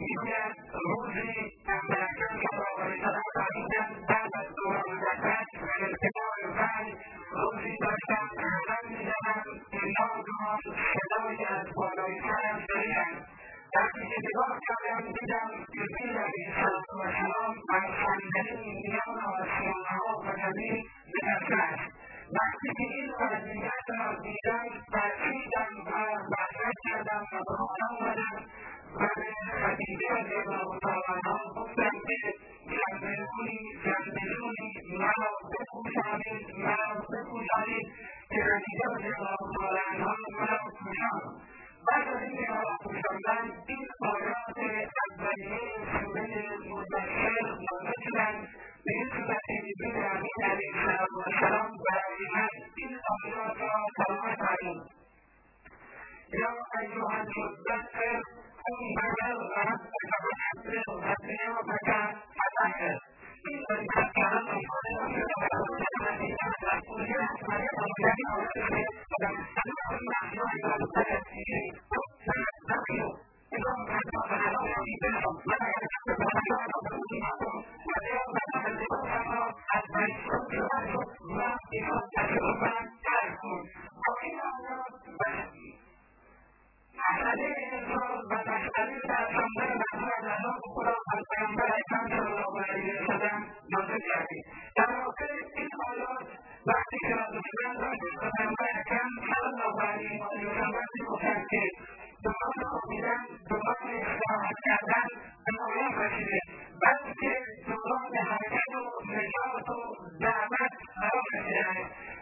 you. get losing and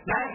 நான்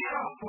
Gracias.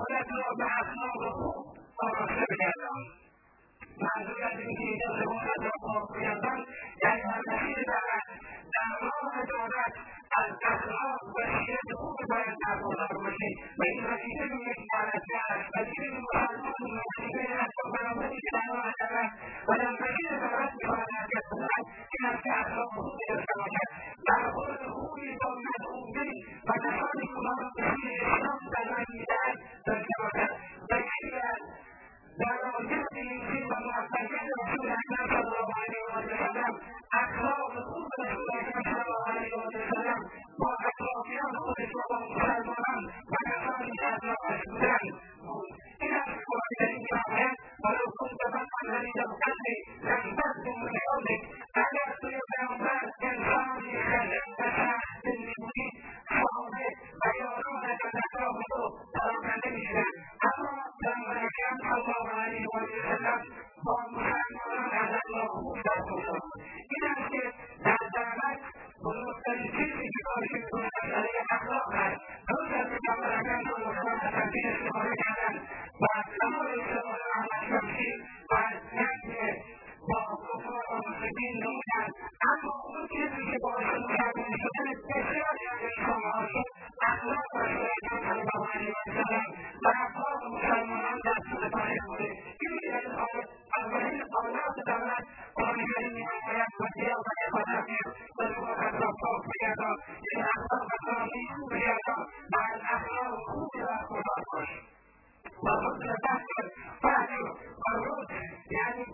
خودت را به اخلاق خوب آراخته بگردان منظور از اینکه اینجا زبونت را پاک بگردان یعنی منتخیل دولت در راه دولت از اخلاق و سیرت خوب باید برخوردار باشی و این وظیفه یک دولتگر است وظیفه مسلمان وظیفه فهم و رشد یعنی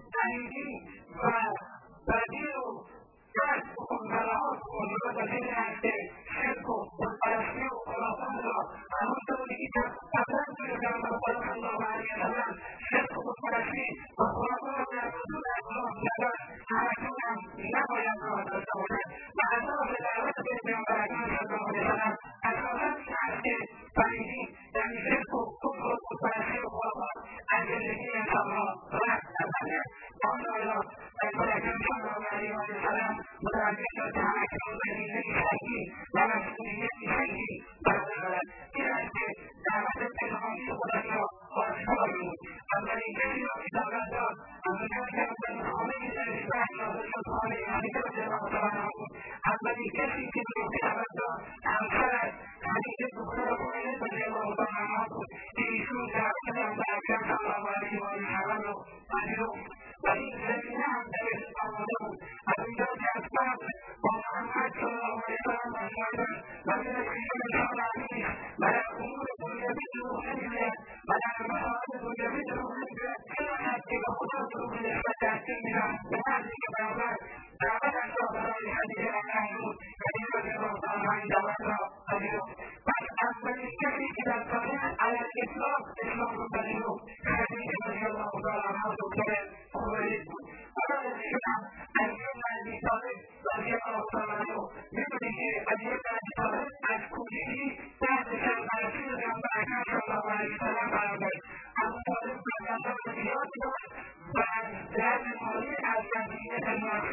Thank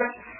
you.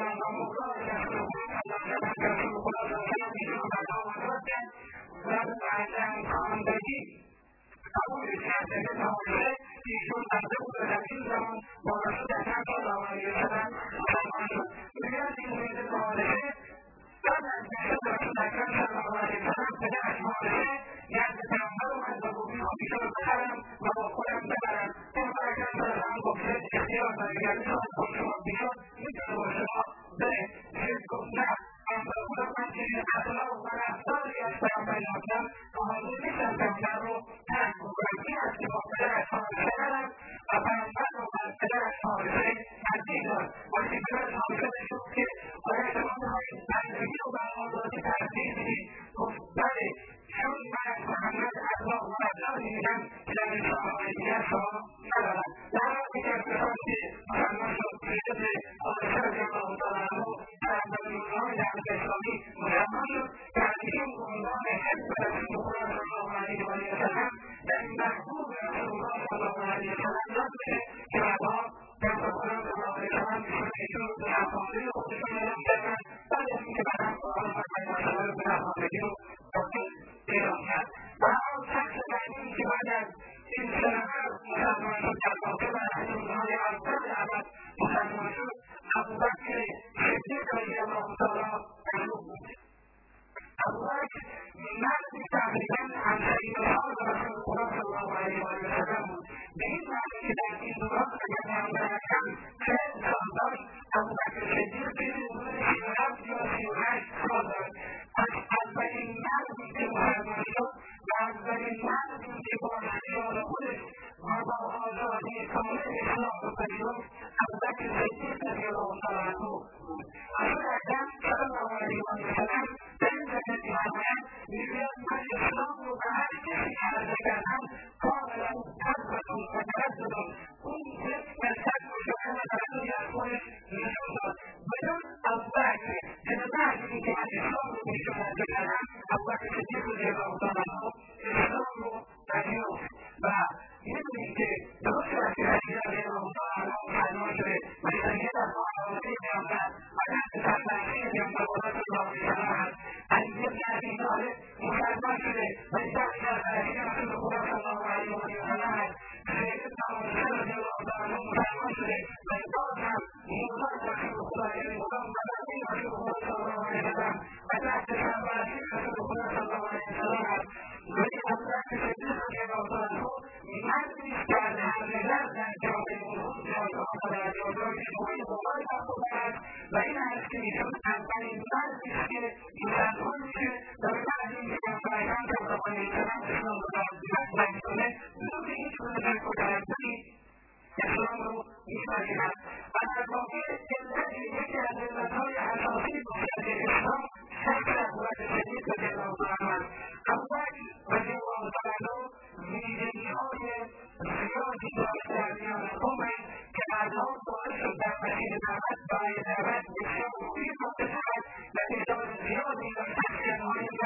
Somebody, somebody, can you. be in the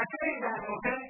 I think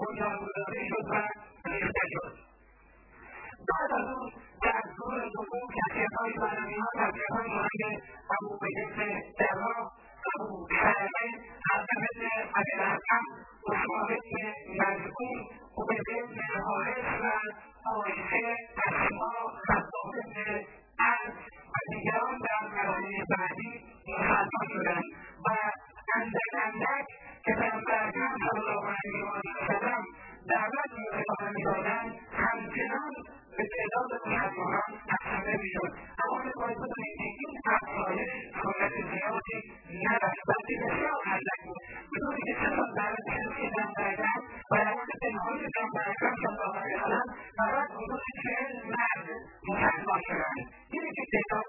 بنیانگذاری شد و ریخته شد بعد از اون در دور دوم شخصیتهای معنویها شخصیتهایی مانند ابوبکر جراح ابوسلمه حضرت ابوالحسن اسامه بن مزعون عبیده بن حارث و عایشه اسما خطاب بن از و دیگران در مرحله بعدی مسلمان شدند و اندک اندک که صلی الله علیه و سلم دعوت می‌کنه می‌دادن به تعداد مسلمانان افزوده می‌شد اما به باعث ببینید این افزایش حالت زیادی نداشت بلکه را اندک بود بدونی چطور دعوت شرکی پیغمبرگان و روابط پنهانی پیغمبرگان صلی الله علیه وسلم فقط حدود چهل مرد مسلمان شدند اینه که تعداد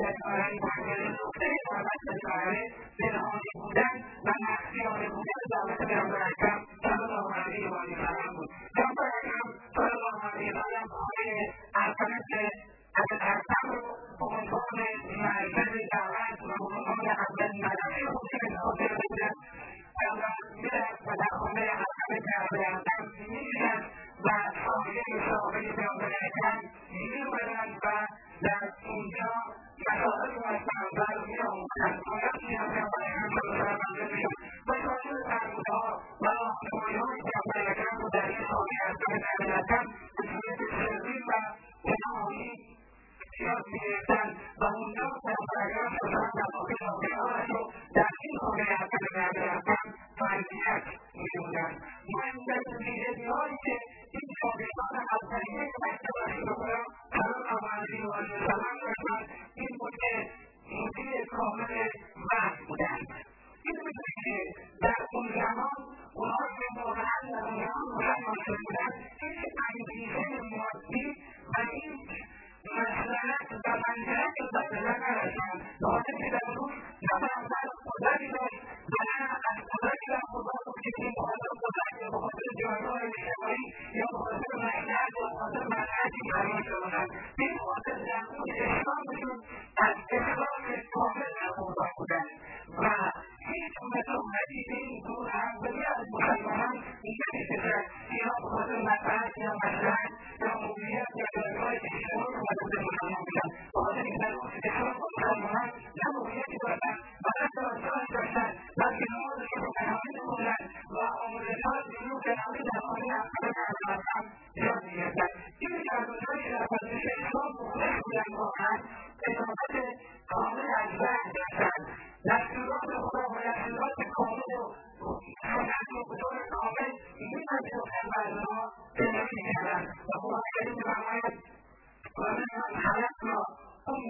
دستاورد ماجرای نقطه اصابت به شاعر پنهانی بودن و مخفیانه بودن دعوت به آنور اکرم صلی الله علیه و آله بود جعفر اکرم صلی الله علیه و آله خانه الفلس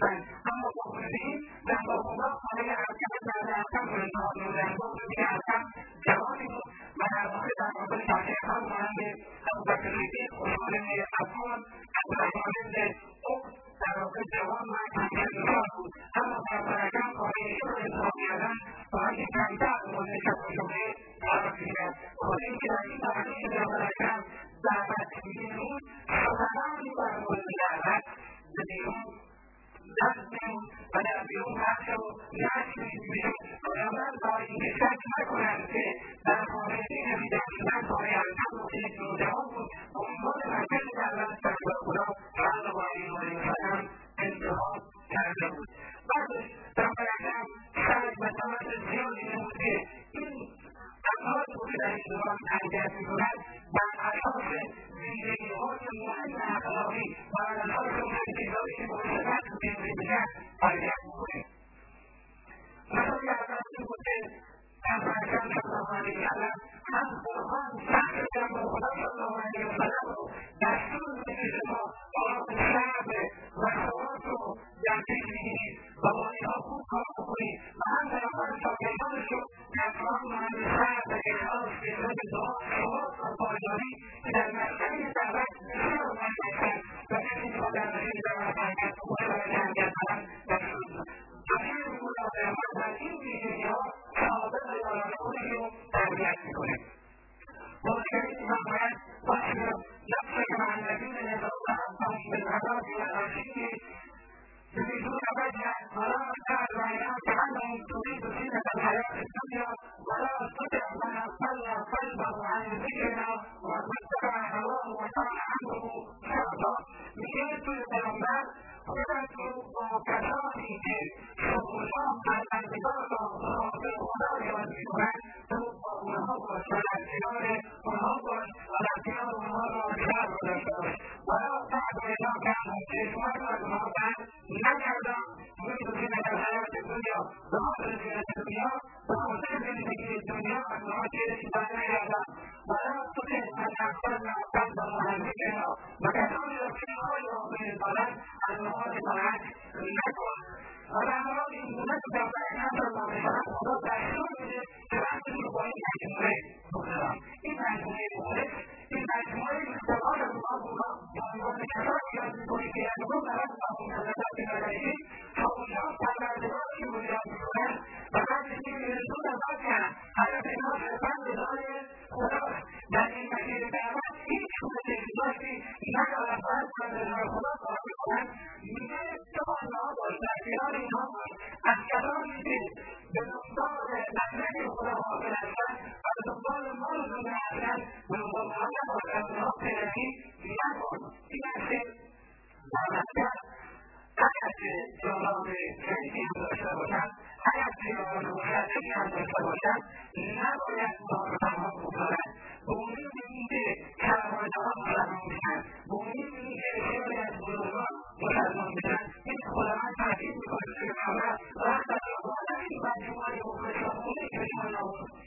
and some of what we see, some of what we have come and some of what we have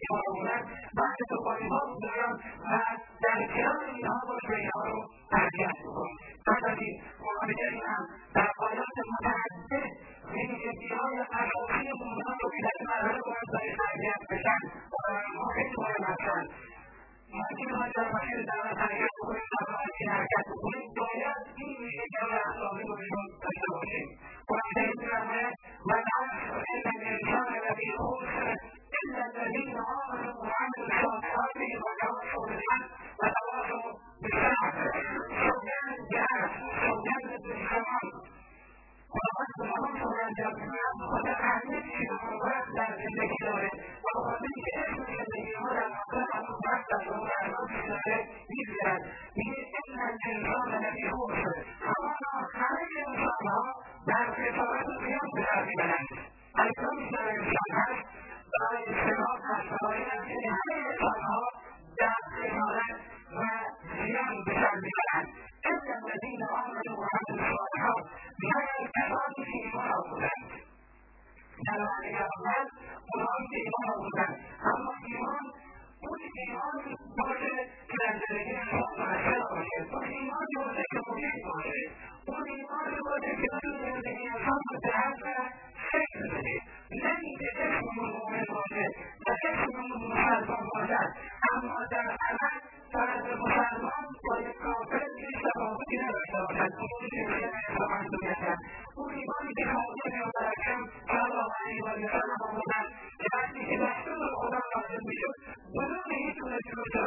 yapıyorlar. Başka toplumlar bunların ve derdiklerin daha başka yapıyorlar.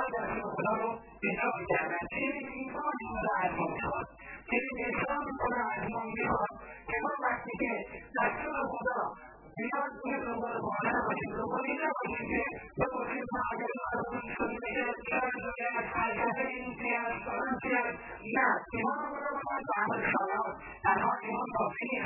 هذا المبلغ بسبب تعميم الإنسان ولا المنكر الإنسان ولا المنكر كما تحكيه لكن الهدى بيان كل الله على وجه الوليدة وجهه فقد بعد الأرض الشمسية كان لها حاجتين فيها الشمسية لا إمام ولا تعمل صلاة أنا إمام صحيح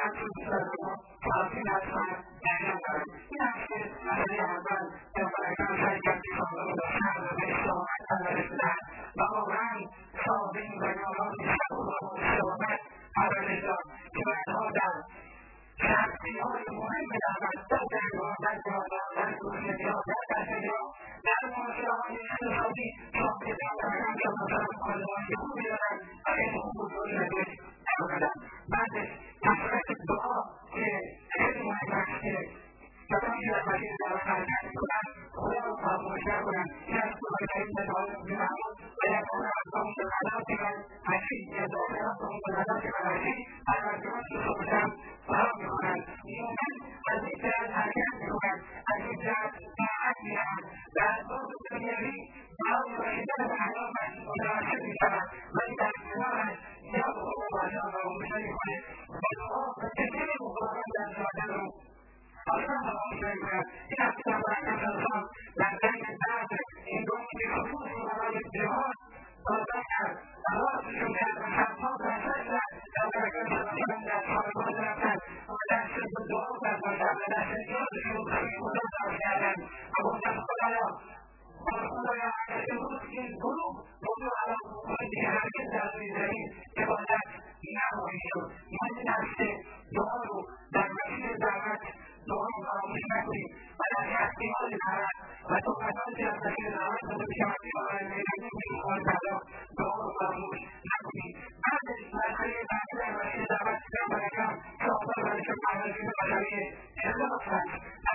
a piece of cloth in our time, and I'm going, you. know, I'm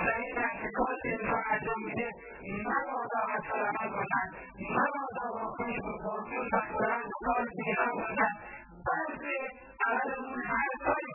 فإذا في كل بعد منه ما وضع سلامتنا ما وضع وقيم وقيم سلام قلبي أمنا بل على المنحرفين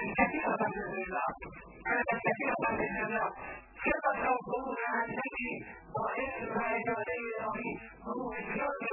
Thank you.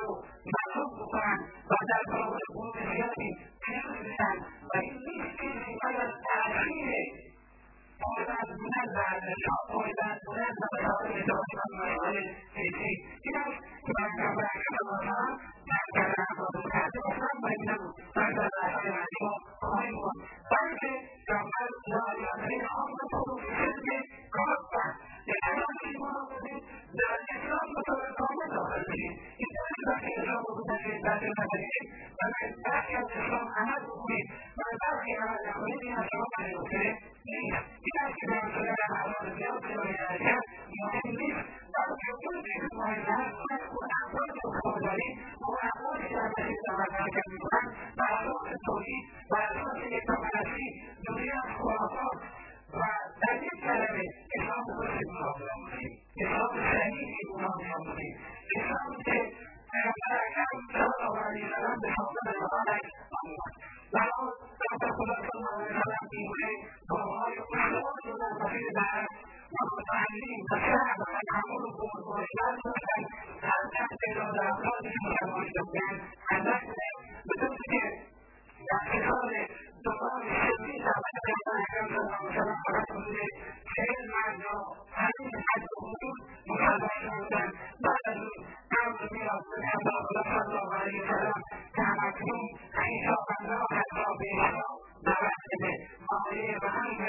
Thank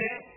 you.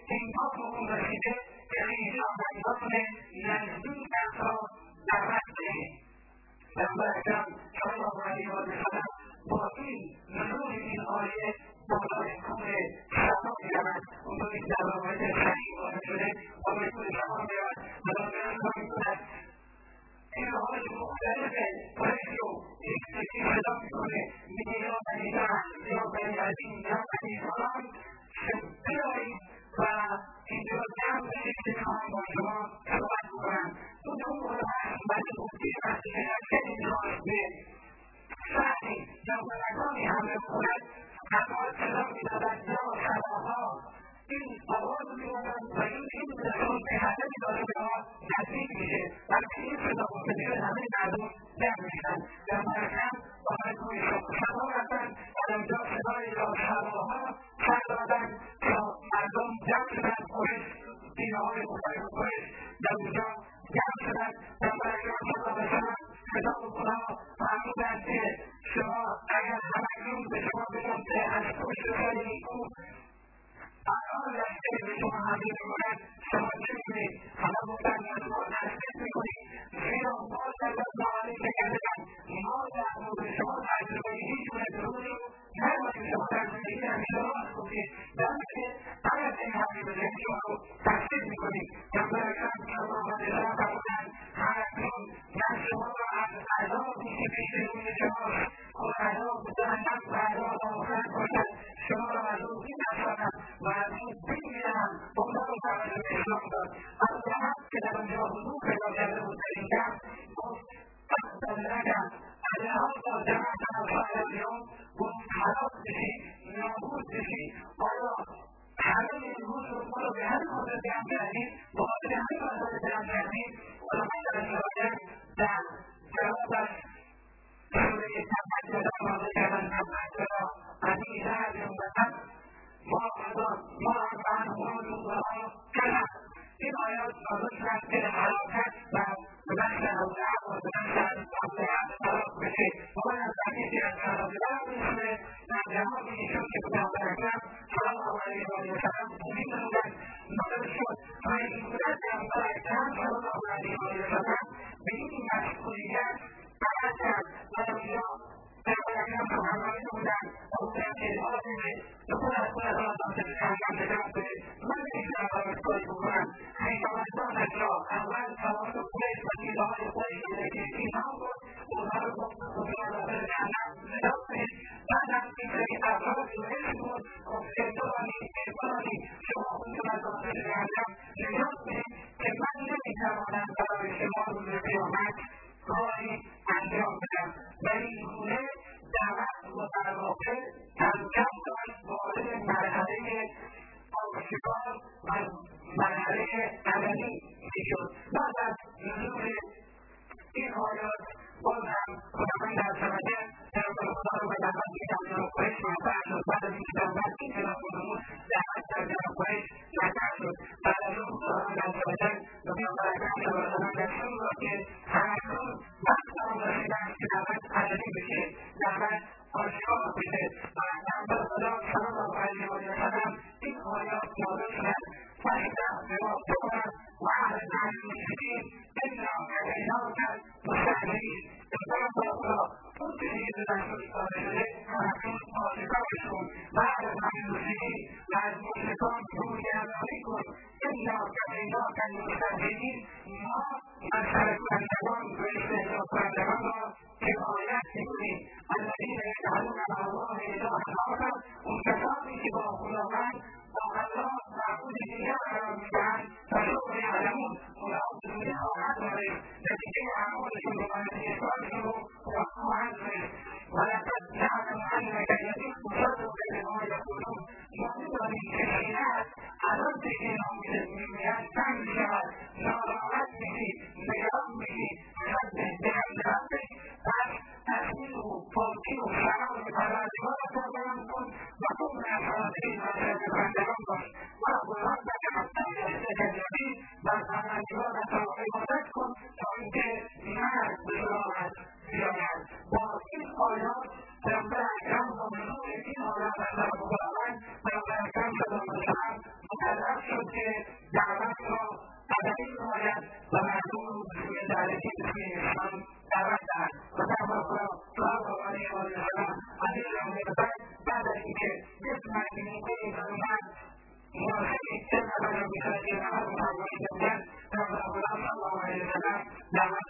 Thank you. Thank you.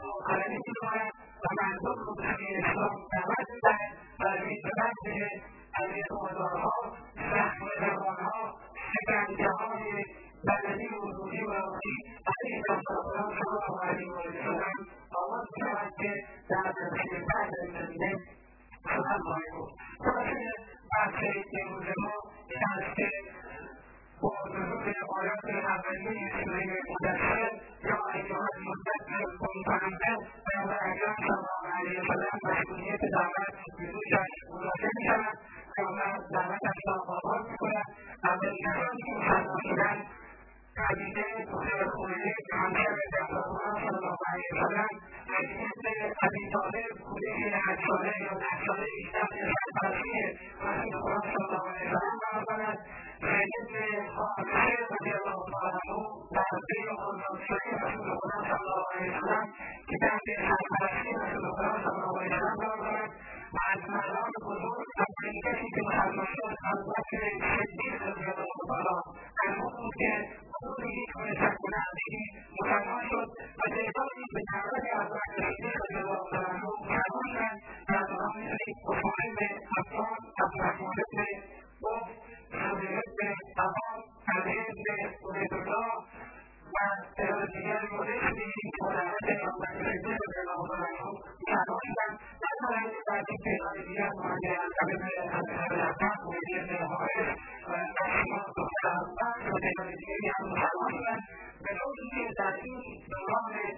But ultimately, I think the wrongness